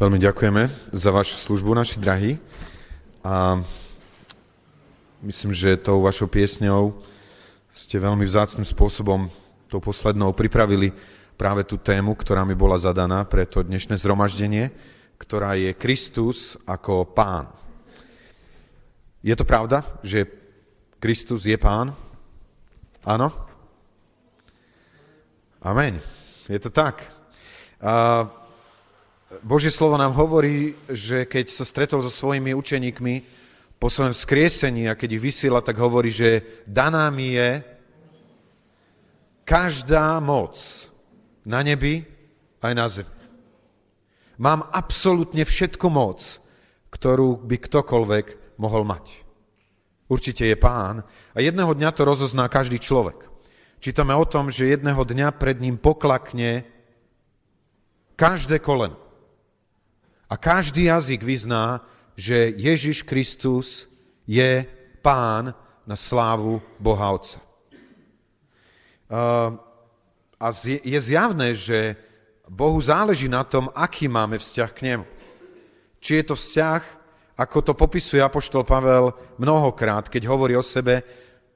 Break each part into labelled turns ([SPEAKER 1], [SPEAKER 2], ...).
[SPEAKER 1] Veľmi ďakujeme za vašu službu, naši drahí. A myslím, že tou vašou piesňou ste veľmi vzácným spôsobom, tou poslednou, pripravili práve tú tému, ktorá mi bola zadaná pre to dnešné zhromaždenie, ktorá je Kristus ako pán. Je to pravda, že Kristus je pán? Áno? Amen. Je to tak. A Božie slovo nám hovorí, že keď sa stretol so svojimi učeníkmi po svojom skriesení a keď ich vysiela, tak hovorí, že daná mi je každá moc na nebi aj na zemi. Mám absolútne všetku moc, ktorú by ktokoľvek mohol mať. Určite je pán a jedného dňa to rozozná každý človek. Čítame o tom, že jedného dňa pred ním poklakne každé koleno a každý jazyk vyzná, že Ježiš Kristus je pán na slávu Boha Otca. A je zjavné, že Bohu záleží na tom, aký máme vzťah k nemu. Či je to vzťah, ako to popisuje Apoštol Pavel mnohokrát, keď hovorí o sebe,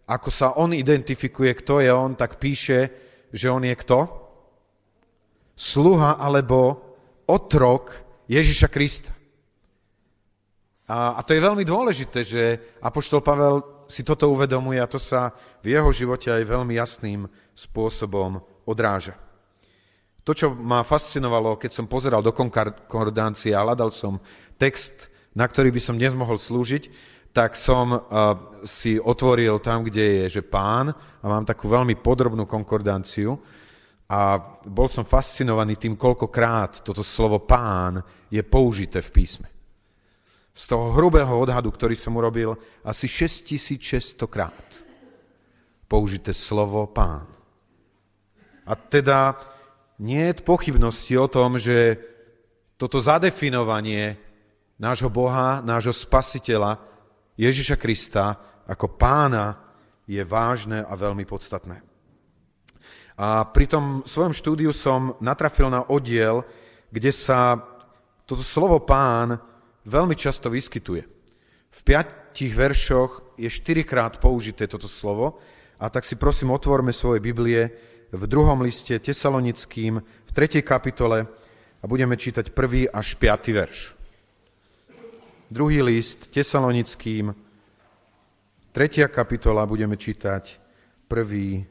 [SPEAKER 1] ako sa on identifikuje, kto je on, tak píše, že on je kto? Sluha alebo otrok Ježiša Krista. A, a to je veľmi dôležité, že Apoštol Pavel si toto uvedomuje a to sa v jeho živote aj veľmi jasným spôsobom odráža. To, čo ma fascinovalo, keď som pozeral do konkordancie a hľadal som text, na ktorý by som dnes mohol slúžiť, tak som uh, si otvoril tam, kde je, že pán, a mám takú veľmi podrobnú konkordanciu, a bol som fascinovaný tým, koľkokrát toto slovo pán je použité v písme. Z toho hrubého odhadu, ktorý som urobil, asi 6600 krát použité slovo pán. A teda nie je pochybnosti o tom, že toto zadefinovanie nášho Boha, nášho spasiteľa, Ježiša Krista ako pána je vážne a veľmi podstatné. A pri tom svojom štúdiu som natrafil na oddiel, kde sa toto slovo pán veľmi často vyskytuje. V piatich veršoch je štyrikrát použité toto slovo a tak si prosím otvorme svoje Biblie v druhom liste Tesalonickým v tretej kapitole a budeme čítať prvý až piatý verš. Druhý list Tesalonickým, tretia kapitola, budeme čítať prvý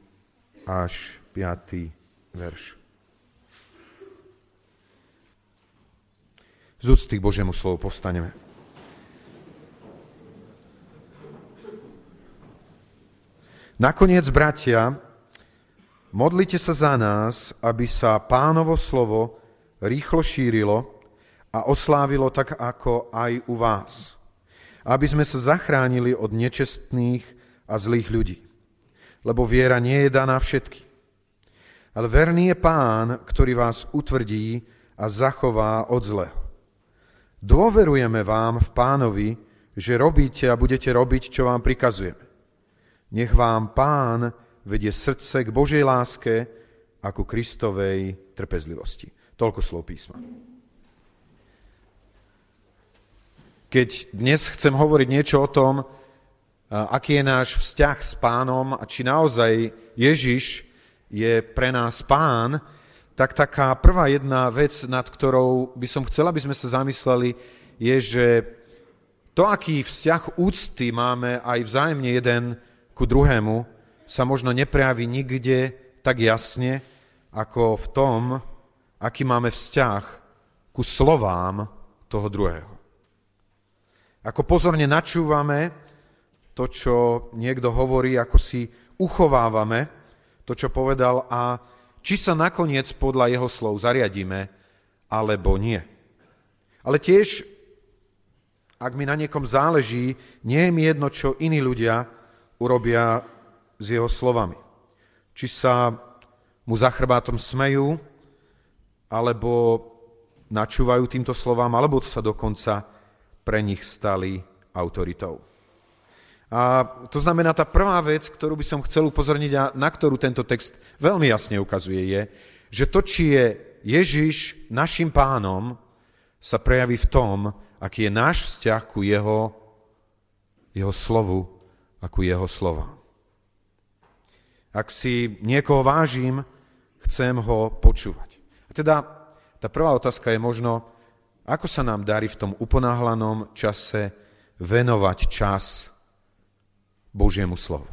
[SPEAKER 1] až 5. verš. Z úcty k Božiemu slovu povstaneme. Nakoniec, bratia, modlite sa za nás, aby sa pánovo slovo rýchlo šírilo a oslávilo tak ako aj u vás, aby sme sa zachránili od nečestných a zlých ľudí. Lebo viera nie je daná všetkým. Ale verný je pán, ktorý vás utvrdí a zachová od zlého. Dôverujeme vám v pánovi, že robíte a budete robiť, čo vám prikazujeme. Nech vám pán vedie srdce k Božej láske a ku Kristovej trpezlivosti. Toľko slov písma. Keď dnes chcem hovoriť niečo o tom, aký je náš vzťah s pánom a či naozaj Ježiš je pre nás pán, tak taká prvá jedna vec, nad ktorou by som chcel, aby sme sa zamysleli, je, že to, aký vzťah úcty máme aj vzájemne jeden ku druhému, sa možno neprejaví nikde tak jasne, ako v tom, aký máme vzťah ku slovám toho druhého. Ako pozorne načúvame to, čo niekto hovorí, ako si uchovávame to, čo povedal a či sa nakoniec podľa jeho slov zariadíme, alebo nie. Ale tiež, ak mi na niekom záleží, nie je mi jedno, čo iní ľudia urobia s jeho slovami. Či sa mu za chrbátom smejú, alebo načúvajú týmto slovám, alebo sa dokonca pre nich stali autoritou. A to znamená, tá prvá vec, ktorú by som chcel upozorniť a na ktorú tento text veľmi jasne ukazuje, je, že to, či je Ježiš našim pánom, sa prejaví v tom, aký je náš vzťah ku jeho, jeho slovu a ku jeho slova. Ak si niekoho vážim, chcem ho počúvať. A teda tá prvá otázka je možno, ako sa nám darí v tom uponáhlanom čase venovať čas Božiemu slovu.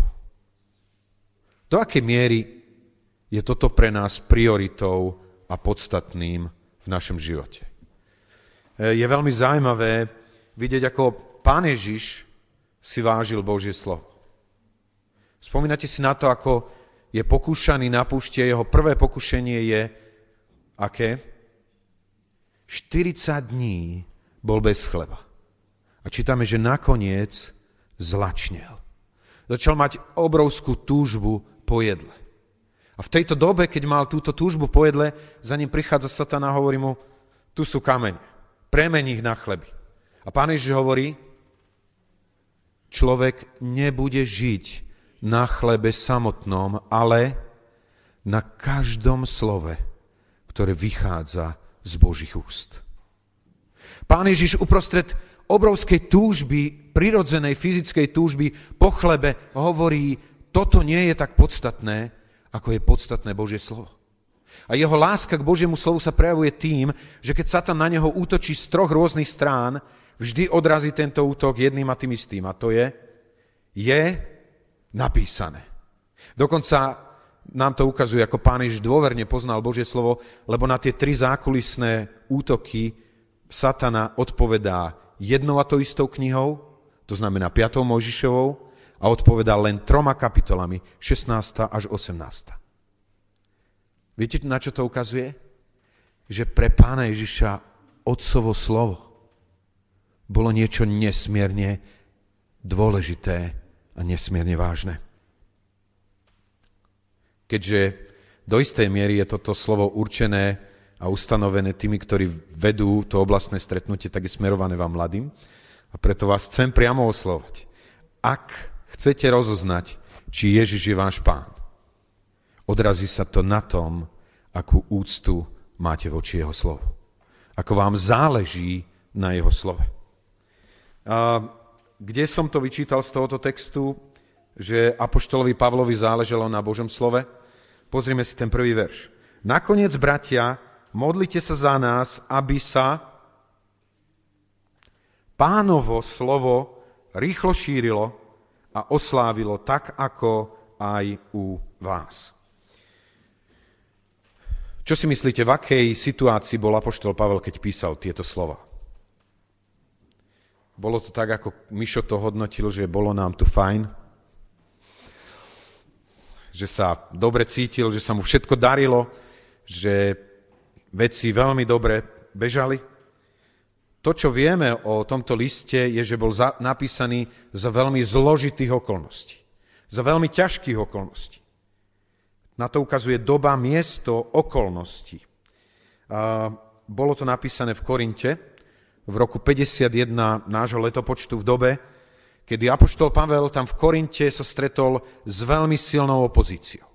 [SPEAKER 1] Do akej miery je toto pre nás prioritou a podstatným v našom živote. E, je veľmi zaujímavé vidieť, ako pán Ježiš si vážil Božie slovo. Spomínate si na to, ako je pokúšaný na púšte, jeho prvé pokušenie je aké? 40 dní bol bez chleba. A čítame, že nakoniec zlačnel. Začal mať obrovskú túžbu po jedle. A v tejto dobe, keď mal túto túžbu po jedle, za ním prichádza Satan a hovorí mu, tu sú kamene premení ich na chleby. A pán Ježiš hovorí, človek nebude žiť na chlebe samotnom, ale na každom slove, ktoré vychádza z Božích úst. Pán Ježiš uprostred obrovskej túžby, prirodzenej fyzickej túžby po chlebe hovorí, toto nie je tak podstatné, ako je podstatné Božie slovo. A jeho láska k Božiemu slovu sa prejavuje tým, že keď Satan na neho útočí z troch rôznych strán, vždy odrazí tento útok jedným a tým istým. A to je, je napísané. Dokonca nám to ukazuje, ako pán Ježiš dôverne poznal Božie slovo, lebo na tie tri zákulisné útoky Satana odpovedá jednou a to istou knihou, to znamená 5. Mojžišovou, a odpovedá len troma kapitolami, 16. až 18. Viete, na čo to ukazuje? Že pre pána Ježiša otcovo slovo bolo niečo nesmierne dôležité a nesmierne vážne. Keďže do istej miery je toto slovo určené a ustanovené tými, ktorí vedú to oblastné stretnutie, tak je smerované vám mladým. A preto vás chcem priamo oslovať. Ak chcete rozoznať, či Ježiš je váš pán, odrazí sa to na tom, akú úctu máte voči jeho slovu. Ako vám záleží na jeho slove. A kde som to vyčítal z tohoto textu, že Apoštolovi Pavlovi záležalo na Božom slove? Pozrime si ten prvý verš. Nakoniec, bratia, modlite sa za nás, aby sa pánovo slovo rýchlo šírilo a oslávilo tak, ako aj u vás. Čo si myslíte, v akej situácii bol Apoštol Pavel, keď písal tieto slova? Bolo to tak, ako Mišo to hodnotil, že bolo nám tu fajn? Že sa dobre cítil, že sa mu všetko darilo, že veci veľmi dobre bežali? To, čo vieme o tomto liste, je, že bol napísaný za veľmi zložitých okolností. Za veľmi ťažkých okolností. Na to ukazuje doba, miesto, okolnosti. Bolo to napísané v Korinte v roku 51 nášho letopočtu v dobe, kedy Apoštol Pavel tam v Korinte sa stretol s veľmi silnou opozíciou.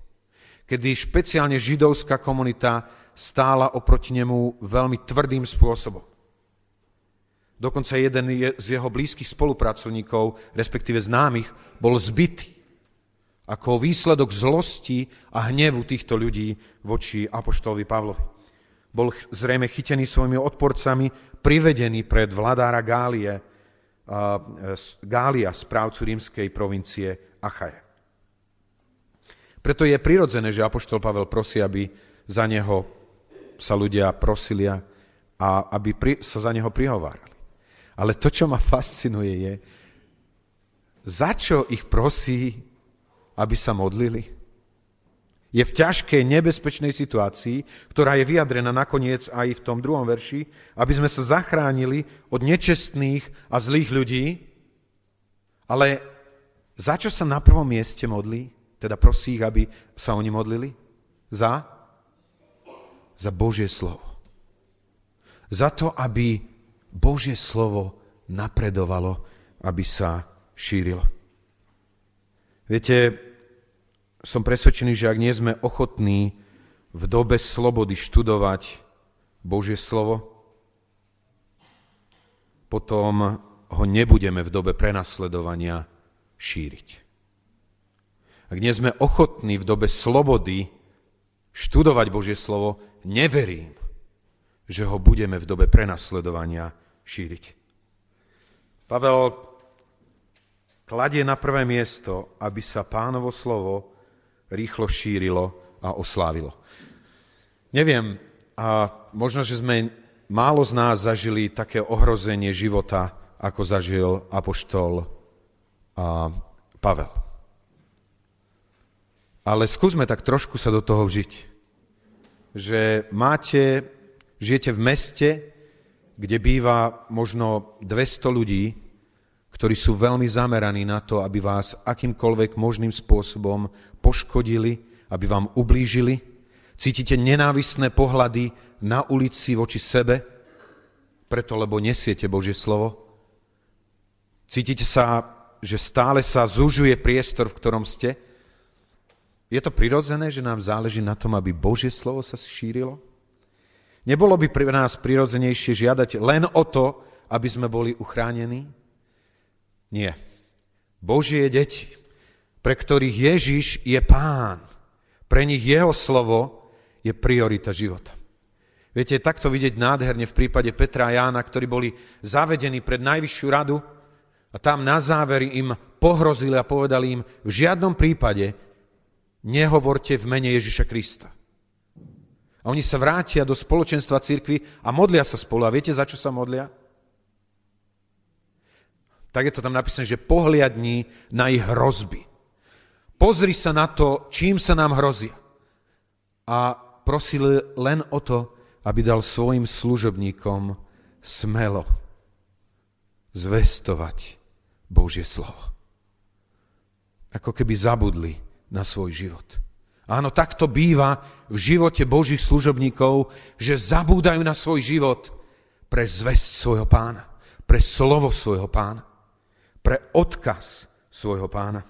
[SPEAKER 1] Kedy špeciálne židovská komunita stála oproti nemu veľmi tvrdým spôsobom. Dokonca jeden z jeho blízkych spolupracovníkov, respektíve známych, bol zbytý ako výsledok zlosti a hnevu týchto ľudí voči apoštolovi Pavlovi. Bol zrejme chytený svojimi odporcami, privedený pred vladára Gálie, Gália, správcu rímskej provincie Achaje. Preto je prirodzené, že apoštol Pavel prosí, aby za neho sa ľudia prosili a aby pri, sa za neho prihovárali. Ale to, čo ma fascinuje, je, za čo ich prosí aby sa modlili? Je v ťažkej, nebezpečnej situácii, ktorá je vyjadrená nakoniec aj v tom druhom verši, aby sme sa zachránili od nečestných a zlých ľudí, ale za čo sa na prvom mieste modlí? Teda prosí ich, aby sa oni modlili? Za? Za Božie slovo. Za to, aby Božie slovo napredovalo, aby sa šírilo. Viete, som presvedčený, že ak nie sme ochotní v dobe slobody študovať Božie slovo, potom ho nebudeme v dobe prenasledovania šíriť. Ak nie sme ochotní v dobe slobody študovať Božie slovo, neverím, že ho budeme v dobe prenasledovania šíriť. Pavel kladie na prvé miesto, aby sa pánovo slovo rýchlo šírilo a oslávilo. Neviem, a možno, že sme málo z nás zažili také ohrozenie života, ako zažil apoštol a Pavel. Ale skúsme tak trošku sa do toho vžiť. Že máte, žijete v meste, kde býva možno 200 ľudí, ktorí sú veľmi zameraní na to, aby vás akýmkoľvek možným spôsobom poškodili, aby vám ublížili. Cítite nenávisné pohľady na ulici voči sebe, preto lebo nesiete Božie slovo. Cítite sa, že stále sa zužuje priestor, v ktorom ste. Je to prirodzené, že nám záleží na tom, aby Božie slovo sa šírilo? Nebolo by pre nás prirodzenejšie žiadať len o to, aby sme boli uchránení? Nie. Božie deti, pre ktorých Ježiš je pán, pre nich jeho slovo je priorita života. Viete, takto vidieť nádherne v prípade Petra a Jána, ktorí boli zavedení pred najvyššiu radu a tam na záver im pohrozili a povedali im, v žiadnom prípade nehovorte v mene Ježiša Krista. A oni sa vrátia do spoločenstva církvy a modlia sa spolu. A viete, za čo sa modlia? Tak je to tam napísané, že pohliadní na ich hrozby. Pozri sa na to, čím sa nám hrozia. A prosili len o to, aby dal svojim služobníkom smelo zvestovať Božie slovo. Ako keby zabudli na svoj život. Áno, tak to býva v živote Božích služobníkov, že zabúdajú na svoj život pre zväzť svojho pána, pre slovo svojho pána, pre odkaz svojho pána.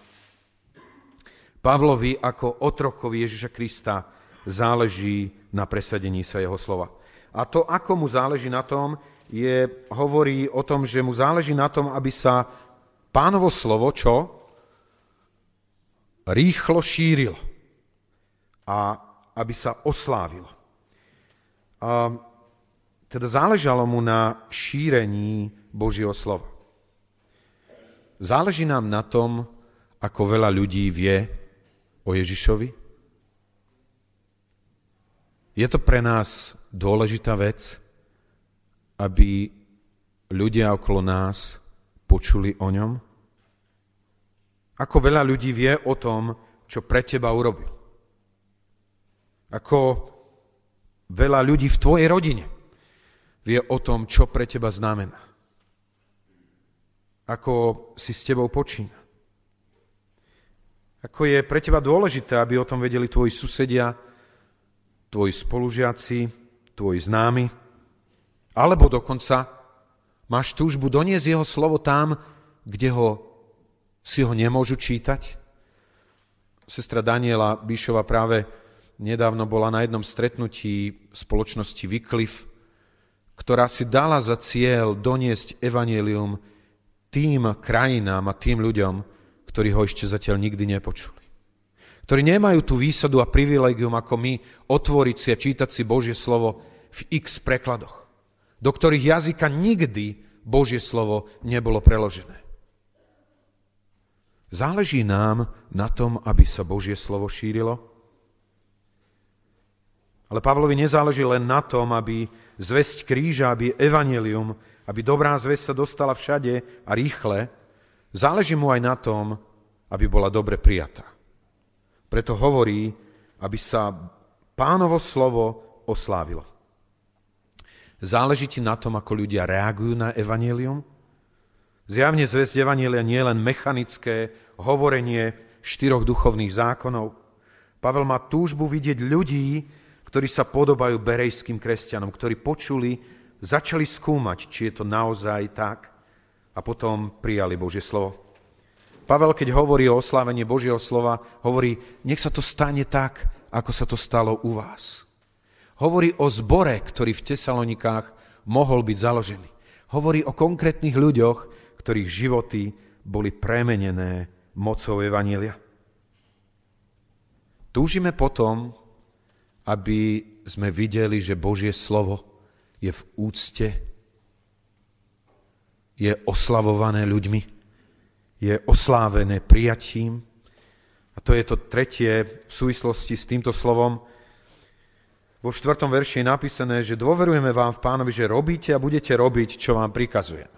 [SPEAKER 1] Pavlovi ako otrokovi Ježiša Krista záleží na presadení sa jeho slova. A to, ako mu záleží na tom, je, hovorí o tom, že mu záleží na tom, aby sa pánovo slovo, čo? Rýchlo šírilo a aby sa oslávilo. A teda záležalo mu na šírení Božieho slova. Záleží nám na tom, ako veľa ľudí vie o Ježišovi, je to pre nás dôležitá vec, aby ľudia okolo nás počuli o ňom? Ako veľa ľudí vie o tom, čo pre teba urobil? Ako veľa ľudí v tvojej rodine vie o tom, čo pre teba znamená? Ako si s tebou počína? Ako je pre teba dôležité, aby o tom vedeli tvoji susedia, tvoji spolužiaci, tvoji známi, alebo dokonca máš túžbu doniesť jeho slovo tam, kde ho si ho nemôžu čítať. Sestra Daniela Bíšova práve nedávno bola na jednom stretnutí spoločnosti Wycliffe, ktorá si dala za cieľ doniesť evanelium tým krajinám a tým ľuďom, ktorí ho ešte zatiaľ nikdy nepočuli ktorí nemajú tú výsadu a privilegium ako my otvoriť si a čítať si Božie slovo v x prekladoch, do ktorých jazyka nikdy Božie slovo nebolo preložené. Záleží nám na tom, aby sa Božie slovo šírilo? Ale Pavlovi nezáleží len na tom, aby zväzť kríža, aby evanelium, aby dobrá zväzť sa dostala všade a rýchle. Záleží mu aj na tom, aby bola dobre prijatá. Preto hovorí, aby sa pánovo slovo oslávilo. Záleží ti na tom, ako ľudia reagujú na evanelium? Zjavne zväzť evanielia nie je len mechanické hovorenie štyroch duchovných zákonov. Pavel má túžbu vidieť ľudí, ktorí sa podobajú berejským kresťanom, ktorí počuli, začali skúmať, či je to naozaj tak a potom prijali Božie slovo. Pavel, keď hovorí o oslávení Božieho slova, hovorí, nech sa to stane tak, ako sa to stalo u vás. Hovorí o zbore, ktorý v Tesalonikách mohol byť založený. Hovorí o konkrétnych ľuďoch, ktorých životy boli premenené mocou Evanília. Túžime potom, aby sme videli, že Božie slovo je v úcte, je oslavované ľuďmi, je oslávené prijatím. A to je to tretie v súvislosti s týmto slovom. Vo štvrtom verši je napísané, že dôverujeme vám v pánovi, že robíte a budete robiť, čo vám prikazujeme.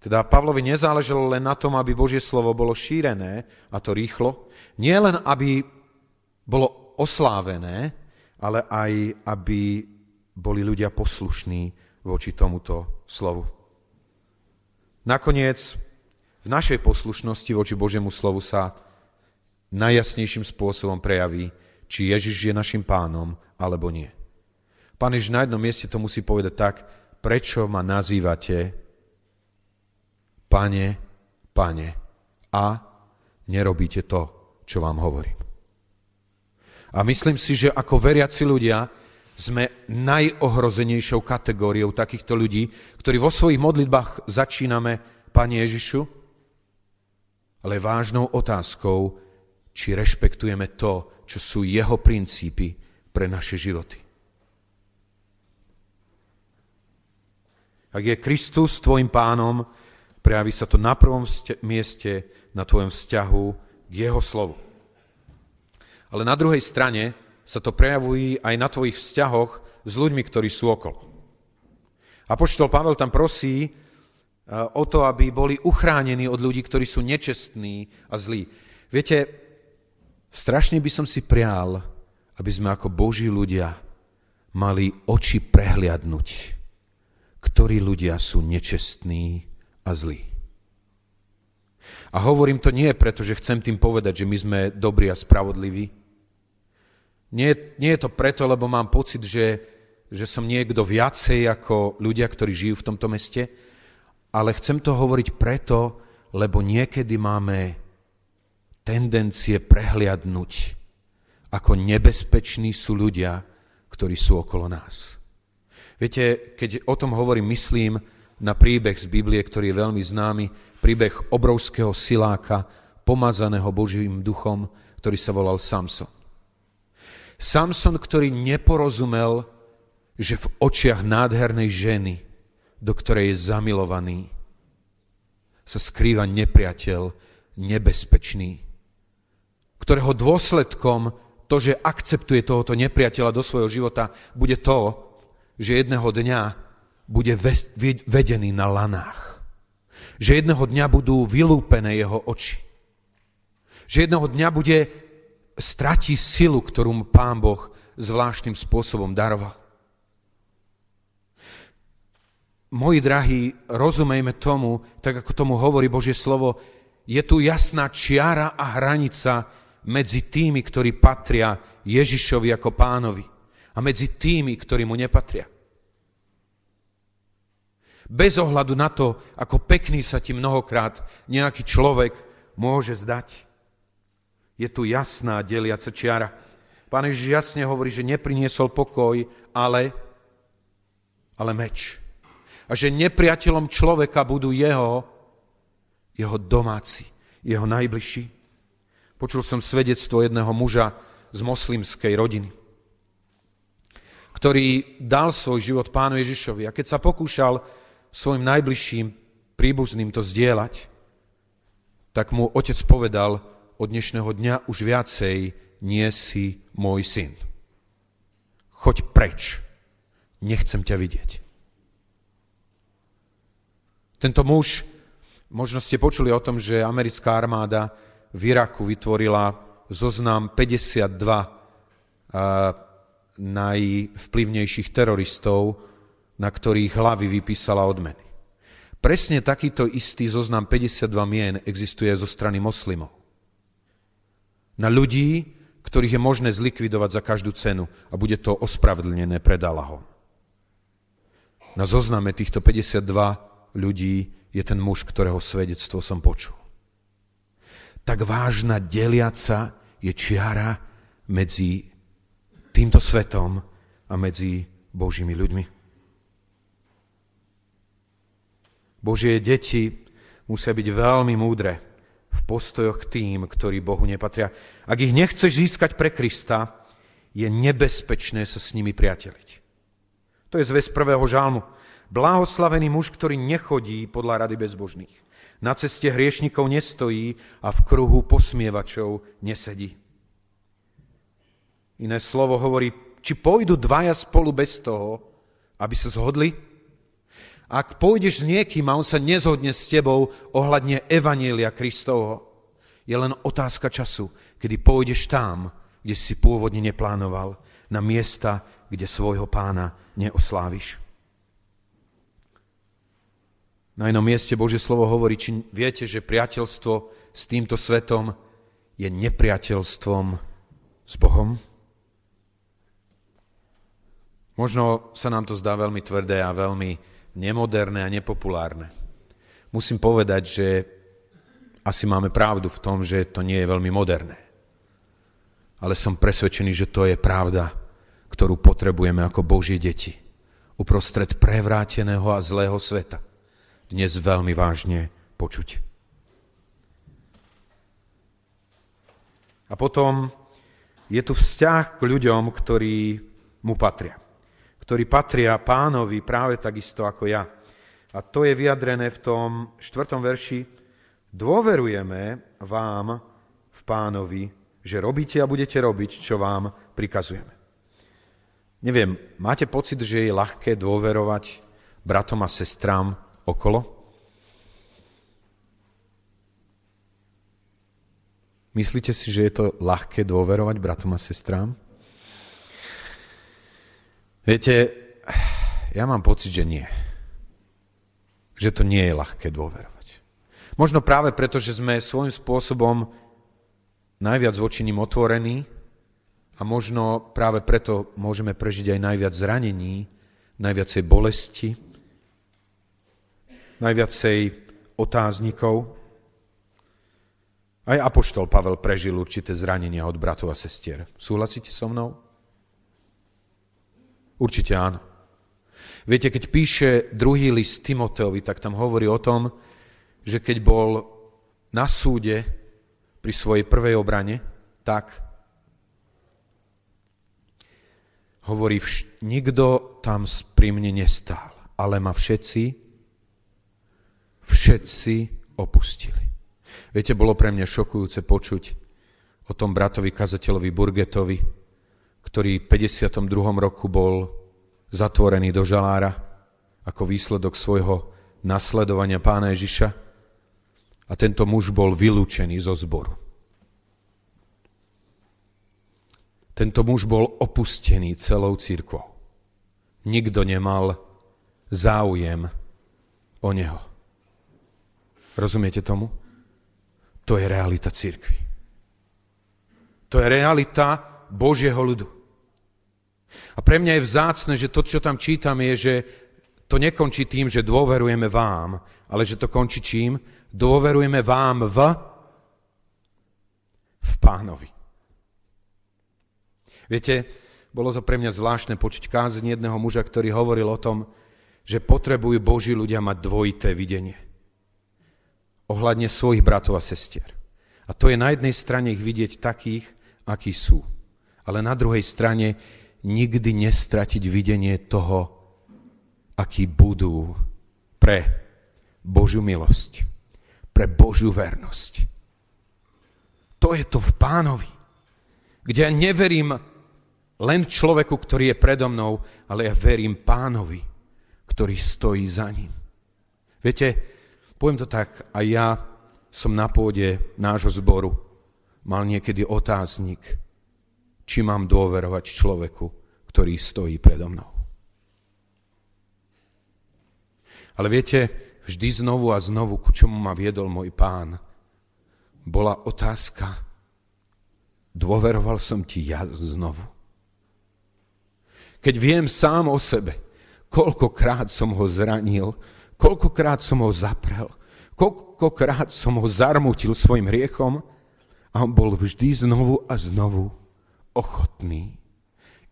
[SPEAKER 1] Teda Pavlovi nezáležalo len na tom, aby Božie slovo bolo šírené, a to rýchlo. Nie len, aby bolo oslávené, ale aj, aby boli ľudia poslušní voči tomuto slovu. Nakoniec v našej poslušnosti voči Božiemu slovu sa najjasnejším spôsobom prejaví, či Ježiš je našim pánom, alebo nie. Pán Ježiš na jednom mieste to musí povedať tak, prečo ma nazývate pane, pane a nerobíte to, čo vám hovorím. A myslím si, že ako veriaci ľudia sme najohrozenejšou kategóriou takýchto ľudí, ktorí vo svojich modlitbách začíname Pane Ježišu, ale vážnou otázkou, či rešpektujeme to, čo sú jeho princípy pre naše životy. Ak je Kristus tvojim pánom, prejaví sa to na prvom mieste na tvojom vzťahu k jeho slovu. Ale na druhej strane sa to prejavuje aj na tvojich vzťahoch s ľuďmi, ktorí sú okolo. A poštol Pavel tam prosí e, o to, aby boli uchránení od ľudí, ktorí sú nečestní a zlí. Viete, strašne by som si prial, aby sme ako Boží ľudia mali oči prehliadnúť, ktorí ľudia sú nečestní a zlí. A hovorím to nie preto, že chcem tým povedať, že my sme dobrí a spravodliví, nie, nie je to preto, lebo mám pocit, že, že som niekto viacej ako ľudia, ktorí žijú v tomto meste, ale chcem to hovoriť preto, lebo niekedy máme tendencie prehliadnúť, ako nebezpeční sú ľudia, ktorí sú okolo nás. Viete, keď o tom hovorím, myslím na príbeh z Biblie, ktorý je veľmi známy, príbeh obrovského siláka, pomazaného Božím duchom, ktorý sa volal Samson. Samson, ktorý neporozumel, že v očiach nádhernej ženy, do ktorej je zamilovaný, sa skrýva nepriateľ nebezpečný, ktorého dôsledkom to, že akceptuje tohoto nepriateľa do svojho života, bude to, že jedného dňa bude vedený na lanách. Že jedného dňa budú vylúpené jeho oči. Že jedného dňa bude stratí silu, ktorú mu Pán Boh zvláštnym spôsobom daroval. Moji drahí, rozumejme tomu, tak ako tomu hovorí Božie slovo, je tu jasná čiara a hranica medzi tými, ktorí patria Ježišovi ako pánovi a medzi tými, ktorí mu nepatria. Bez ohľadu na to, ako pekný sa ti mnohokrát nejaký človek môže zdať je tu jasná deliaca čiara. Pán Ježiš jasne hovorí, že nepriniesol pokoj, ale, ale meč. A že nepriateľom človeka budú jeho, jeho domáci, jeho najbližší. Počul som svedectvo jedného muža z moslimskej rodiny, ktorý dal svoj život pánu Ježišovi. A keď sa pokúšal svojim najbližším príbuzným to zdieľať, tak mu otec povedal, od dnešného dňa už viacej nie si môj syn. Choď preč, nechcem ťa vidieť. Tento muž, možno ste počuli o tom, že americká armáda v Iraku vytvorila zoznam 52 najvplyvnejších teroristov, na ktorých hlavy vypísala odmeny. Presne takýto istý zoznam 52 mien existuje zo strany moslimov na ľudí, ktorých je možné zlikvidovať za každú cenu a bude to ospravedlnené pred Allahom. Na zozname týchto 52 ľudí je ten muž, ktorého svedectvo som počul. Tak vážna deliaca je čiara medzi týmto svetom a medzi Božími ľuďmi. Božie deti musia byť veľmi múdre v postojoch k tým, ktorí Bohu nepatria. Ak ich nechceš získať pre Krista, je nebezpečné sa s nimi priateliť. To je zväz prvého žálmu. Blahoslavený muž, ktorý nechodí podľa rady bezbožných. Na ceste hriešnikov nestojí a v kruhu posmievačov nesedí. Iné slovo hovorí, či pôjdu dvaja spolu bez toho, aby sa zhodli? Ak pôjdeš s niekým a on sa nezhodne s tebou ohľadne Evanielia Kristovho, je len otázka času, kedy pôjdeš tam, kde si pôvodne neplánoval, na miesta, kde svojho pána neosláviš. Na jednom mieste Božie slovo hovorí, či viete, že priateľstvo s týmto svetom je nepriateľstvom s Bohom? Možno sa nám to zdá veľmi tvrdé a veľmi nemoderné a nepopulárne. Musím povedať, že asi máme pravdu v tom, že to nie je veľmi moderné. Ale som presvedčený, že to je pravda, ktorú potrebujeme ako Božie deti uprostred prevráteného a zlého sveta dnes veľmi vážne počuť. A potom je tu vzťah k ľuďom, ktorí mu patria. Ktorí patria pánovi práve takisto ako ja. A to je vyjadrené v tom štvrtom verši. Dôverujeme vám v pánovi, že robíte a budete robiť, čo vám prikazujeme. Neviem, máte pocit, že je ľahké dôverovať bratom a sestrám okolo? Myslíte si, že je to ľahké dôverovať bratom a sestrám? Viete, ja mám pocit, že nie. Že to nie je ľahké dôverovať. Možno práve preto, že sme svojím spôsobom najviac voči ním otvorení a možno práve preto môžeme prežiť aj najviac zranení, najviacej bolesti, najviacej otáznikov. Aj Apoštol Pavel prežil určité zranenia od bratov a sestier. Súhlasíte so mnou? Určite áno. Viete, keď píše druhý list Timoteovi, tak tam hovorí o tom, že keď bol na súde pri svojej prvej obrane, tak hovorí, nikto tam pri mne nestál, ale ma všetci všetci opustili. Viete, bolo pre mňa šokujúce počuť o tom bratovi kazateľovi Burgetovi, ktorý v 52. roku bol zatvorený do žalára ako výsledok svojho nasledovania pána Ježiša a tento muž bol vylúčený zo zboru. Tento muž bol opustený celou církvou. Nikto nemal záujem o neho. Rozumiete tomu? To je realita církvy. To je realita Božieho ľudu. A pre mňa je vzácne, že to, čo tam čítam, je, že to nekončí tým, že dôverujeme vám, ale že to končí čím? Dôverujeme vám v, v pánovi. Viete, bolo to pre mňa zvláštne počuť kázeň jedného muža, ktorý hovoril o tom, že potrebujú Boží ľudia mať dvojité videnie ohľadne svojich bratov a sestier. A to je na jednej strane ich vidieť takých, akí sú. Ale na druhej strane nikdy nestratiť videnie toho, akí budú pre Božiu milosť, pre Božiu vernosť. To je to v pánovi, kde ja neverím len človeku, ktorý je predo mnou, ale ja verím pánovi, ktorý stojí za ním. Viete, Poviem to tak, a ja som na pôde nášho zboru mal niekedy otáznik, či mám dôverovať človeku, ktorý stojí predo mnou. Ale viete, vždy znovu a znovu, ku čomu ma viedol môj pán, bola otázka, dôveroval som ti ja znovu. Keď viem sám o sebe, koľkokrát som ho zranil, Koľkokrát som ho zaprel, koľkokrát som ho zarmutil svojim hriechom a on bol vždy znovu a znovu ochotný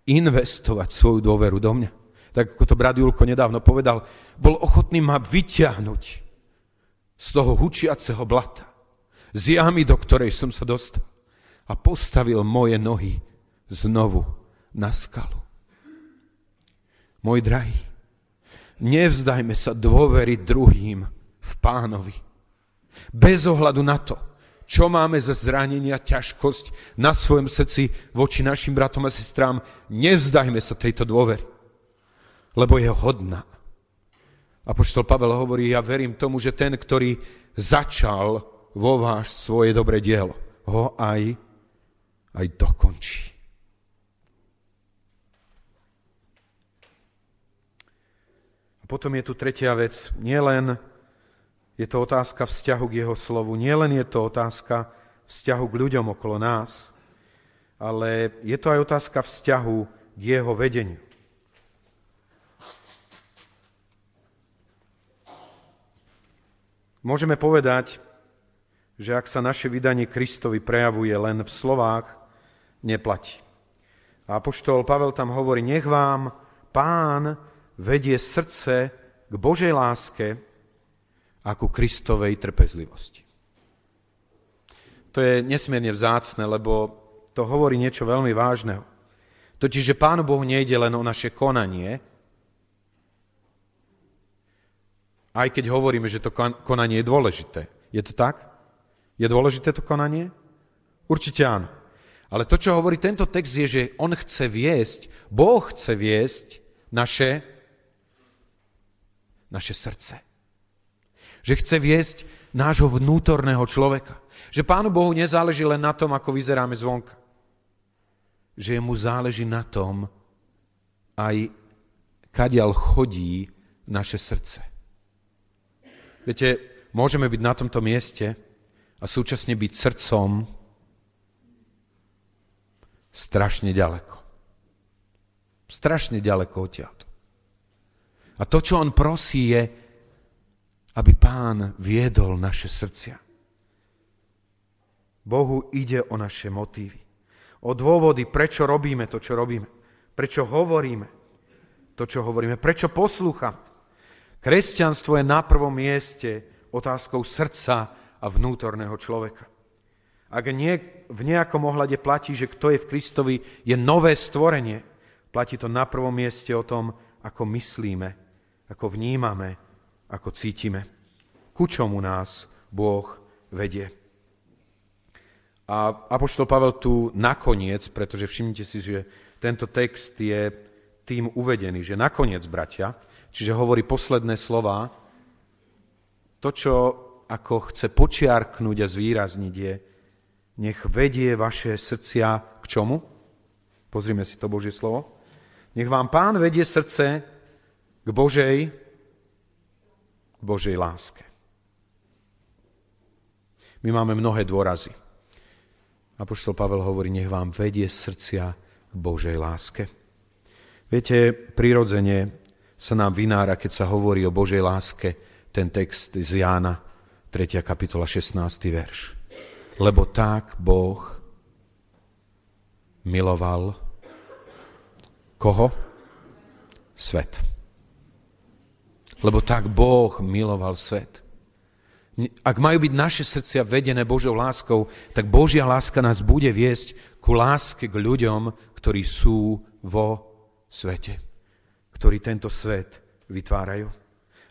[SPEAKER 1] investovať svoju dôveru do mňa. tak ako to brat Julko nedávno povedal, bol ochotný ma vyťahnuť z toho hučiaceho blata, z jamy, do ktorej som sa dostal a postavil moje nohy znovu na skalu. Môj drahý, nevzdajme sa dôveriť druhým v pánovi. Bez ohľadu na to, čo máme za zranenia, ťažkosť na svojom srdci voči našim bratom a sestrám, nevzdajme sa tejto dôvery, lebo je hodná. Poštol Pavel hovorí, ja verím tomu, že ten, ktorý začal vo váš svoje dobré dielo, ho aj, aj dokončí. Potom je tu tretia vec. Nielen je to otázka vzťahu k jeho slovu. Nielen je to otázka vzťahu k ľuďom okolo nás, ale je to aj otázka vzťahu k jeho vedeniu. Môžeme povedať, že ak sa naše vydanie Kristovi prejavuje len v slovách, neplatí. A apoštol Pavel tam hovorí, nech vám pán vedie srdce k Božej láske, ako Kristovej trpezlivosti. To je nesmierne vzácne, lebo to hovorí niečo veľmi vážneho. Totiž, že Pánu Bohu nejde len o naše konanie, aj keď hovoríme, že to konanie je dôležité. Je to tak? Je dôležité to konanie? Určite áno. Ale to, čo hovorí tento text, je, že on chce viesť, Boh chce viesť naše, naše srdce že chce viesť nášho vnútorného človeka. Že Pánu Bohu nezáleží len na tom, ako vyzeráme zvonka. Že mu záleží na tom, aj kadiaľ chodí naše srdce. Viete, môžeme byť na tomto mieste a súčasne byť srdcom strašne ďaleko. Strašne ďaleko odtiaľto. A to, čo on prosí, je, aby pán viedol naše srdcia. Bohu ide o naše motívy. O dôvody, prečo robíme to, čo robíme. Prečo hovoríme to, čo hovoríme. Prečo poslúchame. Kresťanstvo je na prvom mieste otázkou srdca a vnútorného človeka. Ak nie, v nejakom ohľade platí, že kto je v Kristovi, je nové stvorenie, platí to na prvom mieste o tom, ako myslíme, ako vnímame ako cítime. Ku čomu nás Boh vedie. A Apoštol Pavel tu nakoniec, pretože všimnite si, že tento text je tým uvedený, že nakoniec, bratia, čiže hovorí posledné slova, to, čo ako chce počiarknúť a zvýrazniť je, nech vedie vaše srdcia k čomu? Pozrime si to Božie slovo. Nech vám pán vedie srdce k Božej Božej láske. My máme mnohé dôrazy. Apoštol Pavel hovorí, nech vám vedie srdcia k Božej láske. Viete, prirodzene sa nám vynára, keď sa hovorí o Božej láske, ten text z Jána, 3. kapitola, 16. verš. Lebo tak Boh miloval koho? Svet lebo tak Boh miloval svet. Ak majú byť naše srdcia vedené Božou láskou, tak Božia láska nás bude viesť ku láske k ľuďom, ktorí sú vo svete, ktorí tento svet vytvárajú.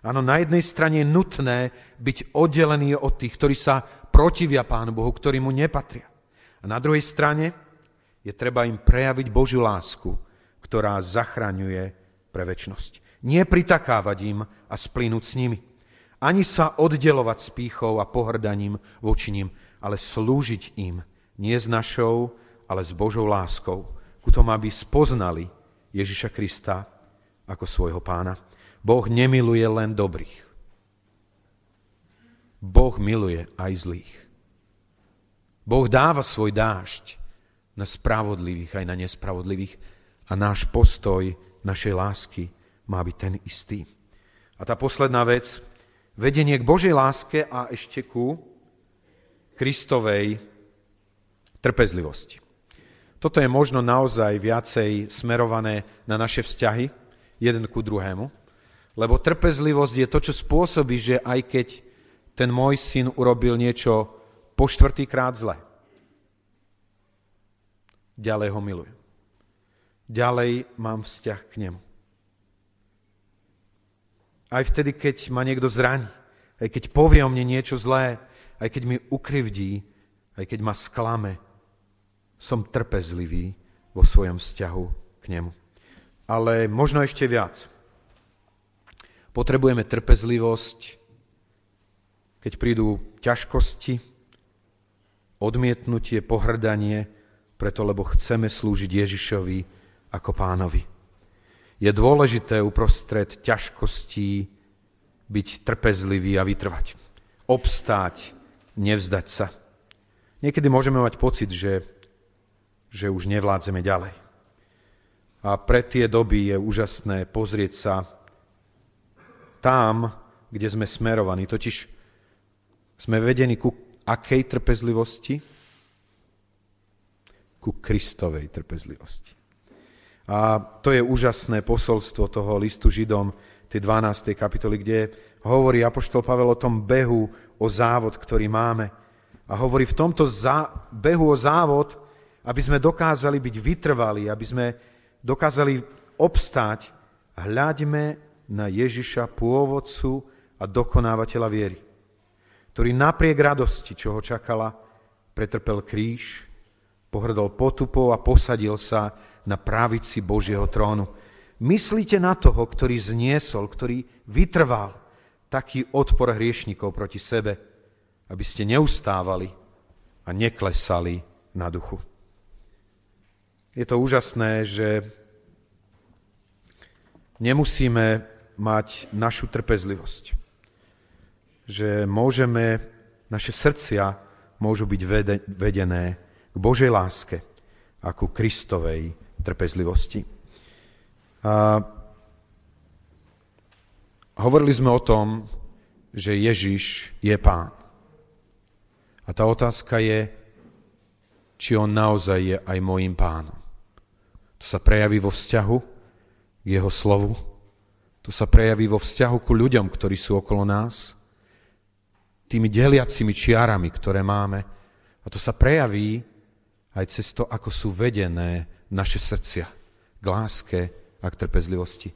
[SPEAKER 1] Áno, na jednej strane je nutné byť oddelený od tých, ktorí sa protivia Pánu Bohu, ktorí mu nepatria. A na druhej strane je treba im prejaviť Božiu lásku, ktorá zachraňuje pre väčnosť. Nie pritakávať im a splínuť s nimi. Ani sa oddelovať s pýchou a pohrdaním voči ním, ale slúžiť im, nie s našou, ale s Božou láskou, ku tomu, aby spoznali Ježiša Krista ako svojho pána. Boh nemiluje len dobrých. Boh miluje aj zlých. Boh dáva svoj dážď na spravodlivých aj na nespravodlivých a náš postoj našej lásky má byť ten istý. A tá posledná vec, vedenie k Božej láske a ešte ku Kristovej trpezlivosti. Toto je možno naozaj viacej smerované na naše vzťahy, jeden ku druhému, lebo trpezlivosť je to, čo spôsobí, že aj keď ten môj syn urobil niečo po štvrtýkrát zle, ďalej ho milujem. Ďalej mám vzťah k nemu. Aj vtedy, keď ma niekto zraní, aj keď povie o mne niečo zlé, aj keď mi ukrivdí, aj keď ma sklame, som trpezlivý vo svojom vzťahu k nemu. Ale možno ešte viac. Potrebujeme trpezlivosť, keď prídu ťažkosti, odmietnutie, pohrdanie, preto lebo chceme slúžiť Ježišovi ako pánovi. Je dôležité uprostred ťažkostí byť trpezlivý a vytrvať. Obstáť, nevzdať sa. Niekedy môžeme mať pocit, že, že už nevládzeme ďalej. A pre tie doby je úžasné pozrieť sa tam, kde sme smerovaní. Totiž sme vedení ku akej trpezlivosti? Ku Kristovej trpezlivosti. A to je úžasné posolstvo toho listu Židom, tej 12. kapitoly, kde hovorí Apoštol Pavel o tom behu, o závod, ktorý máme. A hovorí v tomto behu o závod, aby sme dokázali byť vytrvalí, aby sme dokázali obstáť, hľaďme na Ježiša, pôvodcu a dokonávateľa viery, ktorý napriek radosti, čo ho čakala, pretrpel kríž, pohrdol potupou a posadil sa na právici Božieho trónu. Myslíte na toho, ktorý zniesol, ktorý vytrval taký odpor hriešnikov proti sebe, aby ste neustávali a neklesali na duchu. Je to úžasné, že nemusíme mať našu trpezlivosť. Že môžeme, naše srdcia môžu byť vedené k Božej láske a ku Kristovej trpezlivosti. A hovorili sme o tom, že Ježiš je pán. A tá otázka je, či on naozaj je aj môjim pánom. To sa prejaví vo vzťahu k jeho slovu, to sa prejaví vo vzťahu ku ľuďom, ktorí sú okolo nás, tými deliacimi čiarami, ktoré máme. A to sa prejaví aj cez to, ako sú vedené naše srdcia k láske a k trpezlivosti.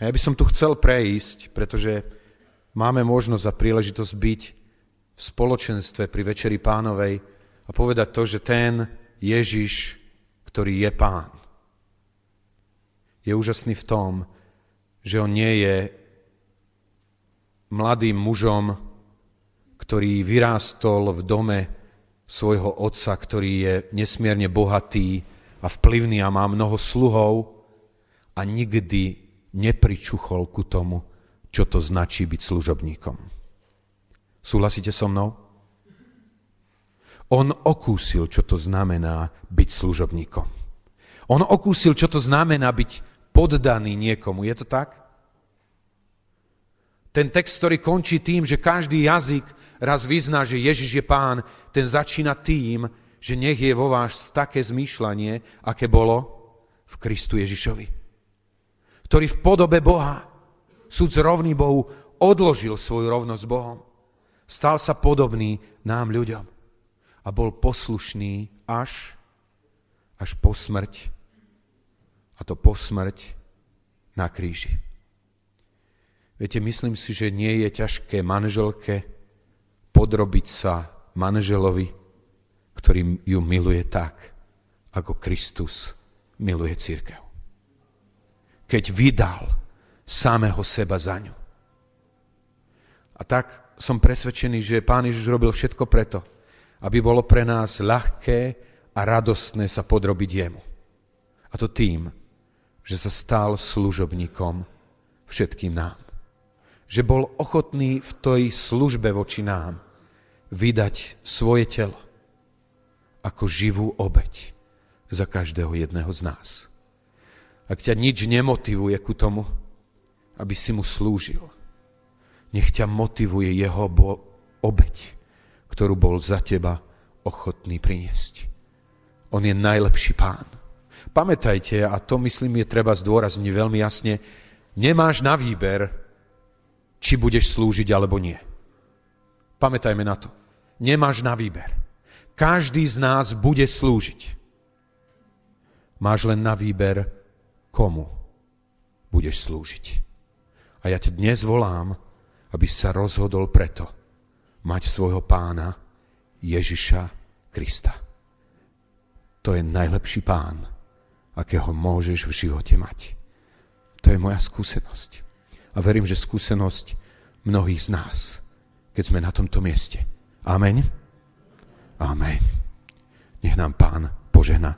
[SPEAKER 1] A ja by som tu chcel prejsť, pretože máme možnosť a príležitosť byť v spoločenstve pri Večeri pánovej a povedať to, že ten Ježiš, ktorý je pán, je úžasný v tom, že on nie je mladým mužom, ktorý vyrástol v dome svojho otca, ktorý je nesmierne bohatý, a vplyvný a má mnoho sluhov a nikdy nepričuchol ku tomu, čo to značí byť služobníkom. Súhlasíte so mnou? On okúsil, čo to znamená byť služobníkom. On okúsil, čo to znamená byť poddaný niekomu. Je to tak? Ten text, ktorý končí tým, že každý jazyk raz vyzná, že Ježiš je pán, ten začína tým, že nech je vo vás také zmýšľanie, aké bolo v Kristu Ježišovi. Ktorý v podobe Boha, súd rovný Bohu, odložil svoju rovnosť s Bohom. Stal sa podobný nám ľuďom a bol poslušný až, až po smrť. A to po smrť na kríži. Viete, myslím si, že nie je ťažké manželke podrobiť sa manželovi, ktorý ju miluje tak, ako Kristus miluje církev. Keď vydal samého seba za ňu. A tak som presvedčený, že Pán Ježiš robil všetko preto, aby bolo pre nás ľahké a radostné sa podrobiť Jemu. A to tým, že sa stal služobníkom všetkým nám. Že bol ochotný v tej službe voči nám vydať svoje telo ako živú obeď za každého jedného z nás. Ak ťa nič nemotivuje ku tomu, aby si mu slúžil, nech ťa motivuje jeho bo- obeď, ktorú bol za teba ochotný priniesť. On je najlepší pán. Pamätajte, a to myslím je treba zdôrazniť veľmi jasne, nemáš na výber, či budeš slúžiť alebo nie. Pamätajme na to. Nemáš na výber. Každý z nás bude slúžiť. Máš len na výber, komu budeš slúžiť. A ja ťa dnes volám, aby sa rozhodol preto mať svojho pána Ježiša Krista. To je najlepší pán, akého môžeš v živote mať. To je moja skúsenosť. A verím, že skúsenosť mnohých z nás, keď sme na tomto mieste. Amen. Amen. Nech nám pán požehná.